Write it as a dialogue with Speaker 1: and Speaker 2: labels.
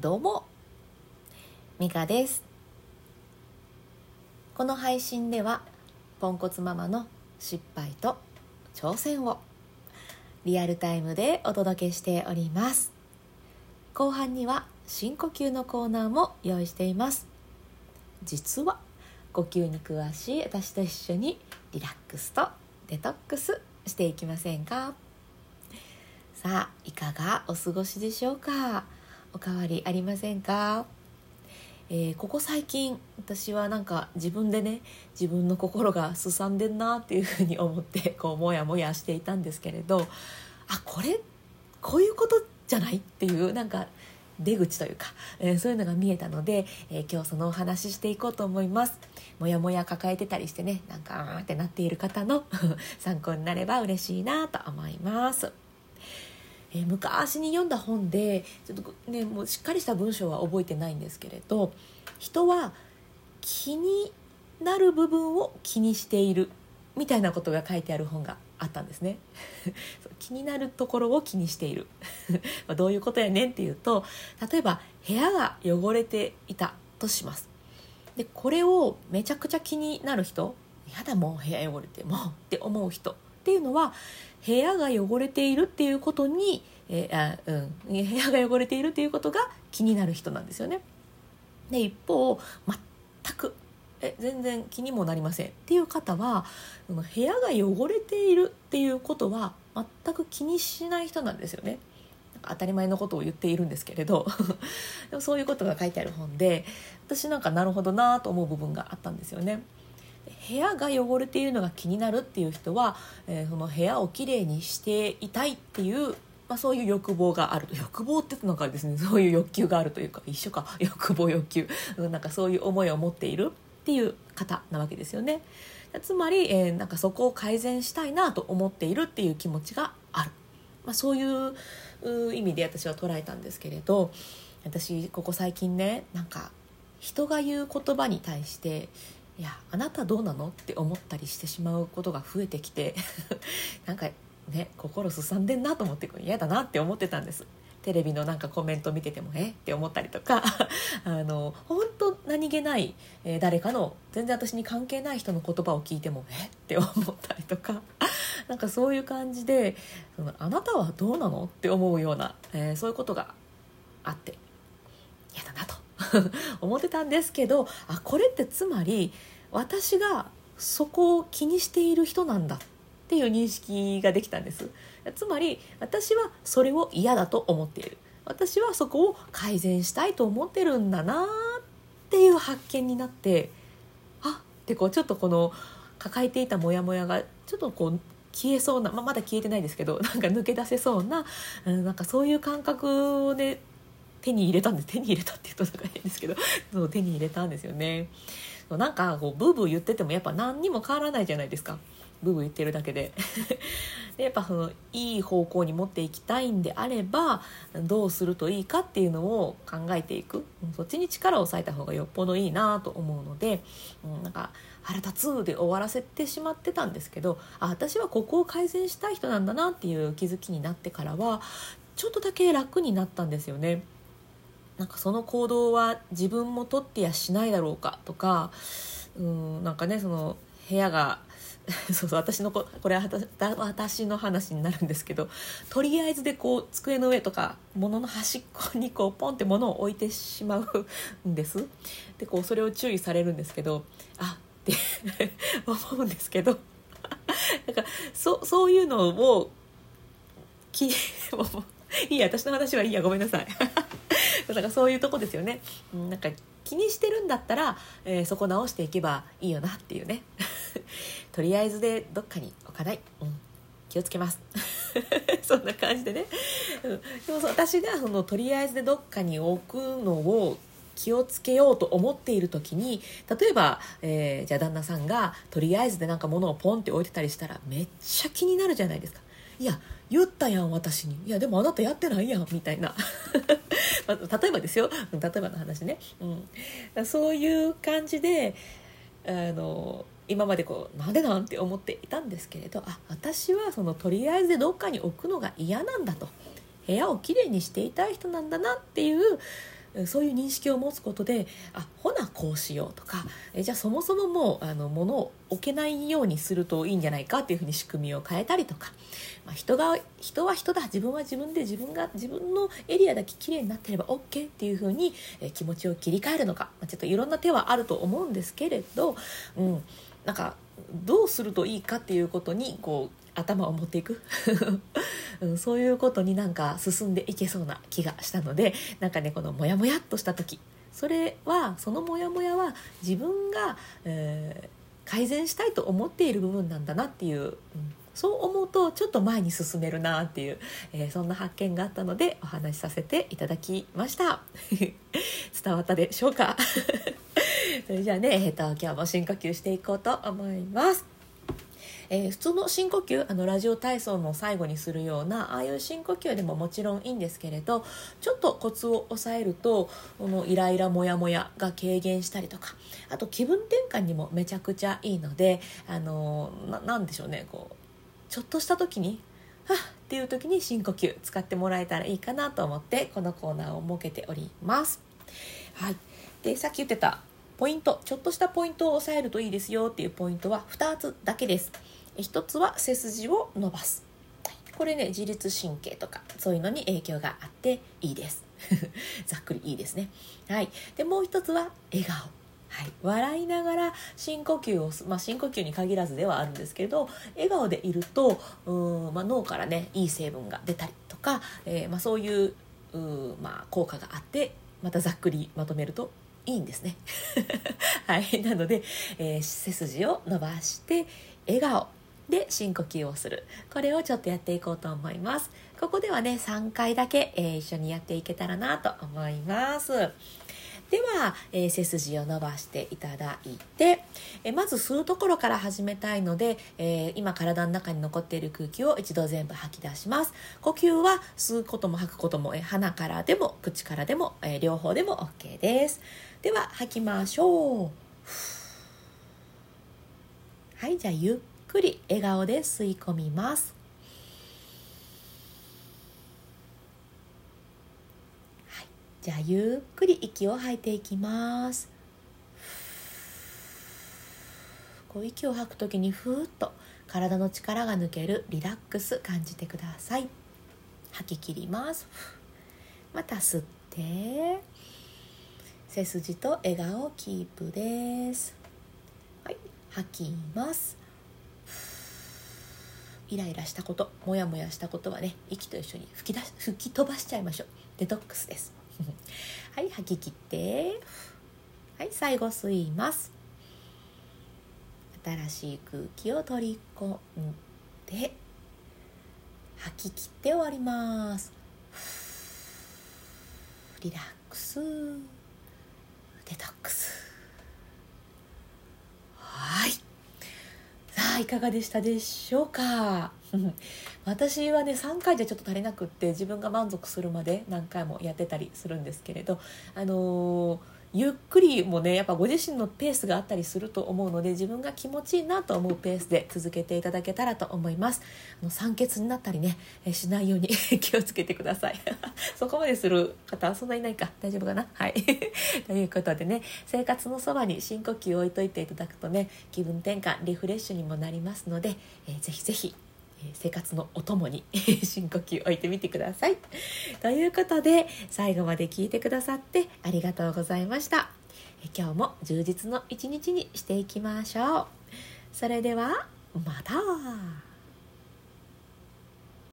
Speaker 1: どうもミカです。この配信ではポンコツママの失敗と挑戦をリアルタイムでお届けしております。後半には深呼吸のコーナーも用意しています。実は呼吸に詳しい私と一緒にリラックスとデトックスしていきませんか？さあいかがお過ごしでしょうか？おかわりありませんか？えー、ここ最近私はなんか自分でね自分の心がすさんでんなっていうふうに思って こうモヤモヤしていたんですけれどあこれこういうことじゃないっていうなんか出口というか、えー、そういうのが見えたので、えー、今日そのお話ししていこうと思います。もやもや抱えてたりしてねなんかうんってなっている方の 参考になれば嬉しいなと思います。えー、昔に読んだ本でちょっとねもうしっかりした文章は覚えてないんですけれど人は気になる部分を気にしているみたいなことが書いてある本があったんですね。気になるところを気にしている。どういうことやねんっていうと例えば部屋が汚れていたとします。でこれをめちゃくちゃ気になる人やだもう部屋汚れてもうって思う人っていうのは部屋が汚れているっていうことに、えー、あうん、部屋が汚れているっていうことが気になる人なんですよね。で一方全くえ全然気にもなりませんっていう方は部屋が汚れているっていうことは全く気にしない人なんですよね。当たり前のことを言っているんですけれど でもそういうことが書いてある本で私なんかなるほどなと思う部分があったんですよね。部屋が汚れているのが気になるっていう人は、えー、その部屋をきれいにしていたいっていうまあ、そういう欲望がある。欲望ってなんかですねそういう欲求があるというか一緒か。欲望欲求。なんかそういう思いを持っているっていう方なわけですよね。つまり、えー、なんかそこを改善したいなと思っているっていう気持ちがある、まあ、そういう意味で私は捉えたんですけれど私ここ最近ねなんか人が言う言葉に対していやあなたどうなの？って思ったりしてしまうことが増えてきて なんかね心すさんでんなと思って嫌だなって思ってたんです。テレビのなんかコメント見ててもえ？って思ったりとか あの本当何気ない、えー、誰かの全然私に関係ない人の言葉を聞いてもえ？って思ったりとか なんかそういう感じでそのあなたはどうなの？って思うような、えー、そういうことがあって嫌だなと。思ってたんですけどあこれってつまり私がそこを気にしている人なんだっていう認識ができたんです。つまり私はそれを嫌だと思っている。私はそこを改善したいと思ってるんだなっていう発見になってあってこうちょっとこの抱えていたモヤモヤがちょっとこう消えそうな、まあ、まだ消えてないですけどなんか抜け出せそうな、うん、なんかそういう感覚をね手に入れたんで手に入れたって言うとなんか変ですけど そう手に入れたんですよね。なんかこうブーブー言っててもやっぱ何にも変わらないじゃないですか。ブーブー言ってるだけで。でやっぱそのいい方向に持っていきたいんであればどうするといいかっていうのを考えていく。そっちに力を割いた方がよっぽどいいなと思うので、うん、なんか腹立つで終わらせてしまってたんですけどあ私はここを改善したい人なんだなっていう気づきになってからはちょっとだけ楽になったんですよね。なんかその行動は自分も取ってやしないだろうかとかうんなんかねその部屋が そうそう私のここれは私の話になるんですけどとりあえずでこう机の上とか物の端っこにこうポンって物を置いてしまうんです。でこうそれを注意されるんですけどあって 思うんですけど。なんかそそういうのをきいいや私の話はいいやごめんなさい。だからそういうとこですよね。なんか気にしてるんだったら、えー、そこ直していけばいいよなっていうね。とりあえずでどっかに置かない、うん、気をつけます。そんな感じでね、うん、でも私がそのとりあえずでどっかに置くのを気をつけようと思っている時に例えば、えー、じゃあ旦那さんがとりあえずでなんか物をポンって置いてたりしたらめっちゃ気になるじゃないですか。いや言ったやん私に。いやでもあなたやってないやんみたいな。ま、例えばですよ。例えばの話ね、うん、そういう感じであの今までこうなんでなんて思っていたんですけれどあ私はそのとりあえずどっかに置くのが嫌なんだと。部屋をきれいにしていたい人なんだなっていうそういう認識を持つことであほなこうしようとかえじゃあそもそももうあの物を置けないようにするといいんじゃないかっていうふうに仕組みを変えたりとか、まあ、人が人は人だ自分は自分で自分が自分のエリアだけ綺麗になってれば OK っていうふうに、え気持ちを切り替えるのか、まあ、ちょっといろんな手はあると思うんですけれど、うん、なんかどうするといいかっていうことにこう頭を持っていく、うん、そういうことになんか進んでいけそうな気がしたのでなんかねこのモヤモヤっとした時。それはそのモヤモヤは自分が、えー、改善したいと思っている部分なんだなっていう、うん、そう思うとちょっと前に進めるなっていう、えー、そんな発見があったのでお話しさせていただきました。伝わったでしょうか？それじゃあね、えーと今日も深呼吸していこうと思います。えー、普通の深呼吸あのラジオ体操の最後にするようなああいう深呼吸でももちろんいいんですけれどちょっとコツを抑えるとこのイライラモヤモヤが軽減したりとかあと気分転換にもめちゃくちゃいいのであのなんでしょうねこうちょっとした時にはっっていう時に深呼吸使ってもらえたらいいかなと思ってこのコーナーを設けております。はい、でさっき言ってたポイントちょっとしたポイントを押さえるといいですよっていうポイントは2つだけです。一つは背筋を伸ばす。これね自律神経とかそういうのに影響があっていいです。ざっくりいいですね。はい。でもう一つは笑顔。はい、笑いながら深呼吸を、まあ、深呼吸に限らずではあるんですけど笑顔でいるとうん、まあ、脳からねいい成分が出たりとか、えー、まあ、そういう、まあ、効果があってまたざっくりまとめるといいんですね。はい、なので、えー、背筋を伸ばして笑顔。で深呼吸をする。これをちょっとやっていこうと思います。ここではね3回だけ、えー、一緒にやっていけたらなと思います。では、えー、背筋を伸ばしていただいて、えー、まず吸うところから始めたいので、えー、今体の中に残っている空気を一度全部吐き出します。呼吸は吸うことも吐くことも、え鼻からでも口からでも、え両方でも OK です。では吐きましょう。はいじゃあゆっくり笑顔で吸い込みます。はい。じゃあゆっくり息を吐いていきます。こう息を吐くときにふーっと体の力が抜けるリラックス感じてください。吐き切ります。また吸って背筋と笑顔キープです。はい。吐きます。イライラしたことモヤモヤしたことはね息と一緒に吹き出し吹き飛ばしちゃいましょう。デトックスです。はい吐き切って。はい最後吸います。新しい空気を取り込んで吐き切って終わります。リラックス。デトックス。いかがでしたでしょうか？私はね3回じゃちょっと足りなくって自分が満足するまで何回もやってたりするんですけれどあのーゆっくりもねやっぱご自身のペースがあったりすると思うので自分が気持ちいいなと思うペースで続けていただけたらと思います。あの酸欠になったりねしないように 気をつけてください。そこまでする方はそんないないか。大丈夫かな？はい。ということでね生活のそばに深呼吸を置いといていただくとね気分転換リフレッシュにもなりますので、えー、ぜひぜひ生活のお供に 深呼吸置いてみてください。ということで最後まで聞いてくださってありがとうございました。今日も充実の一日にしていきましょう。それではまた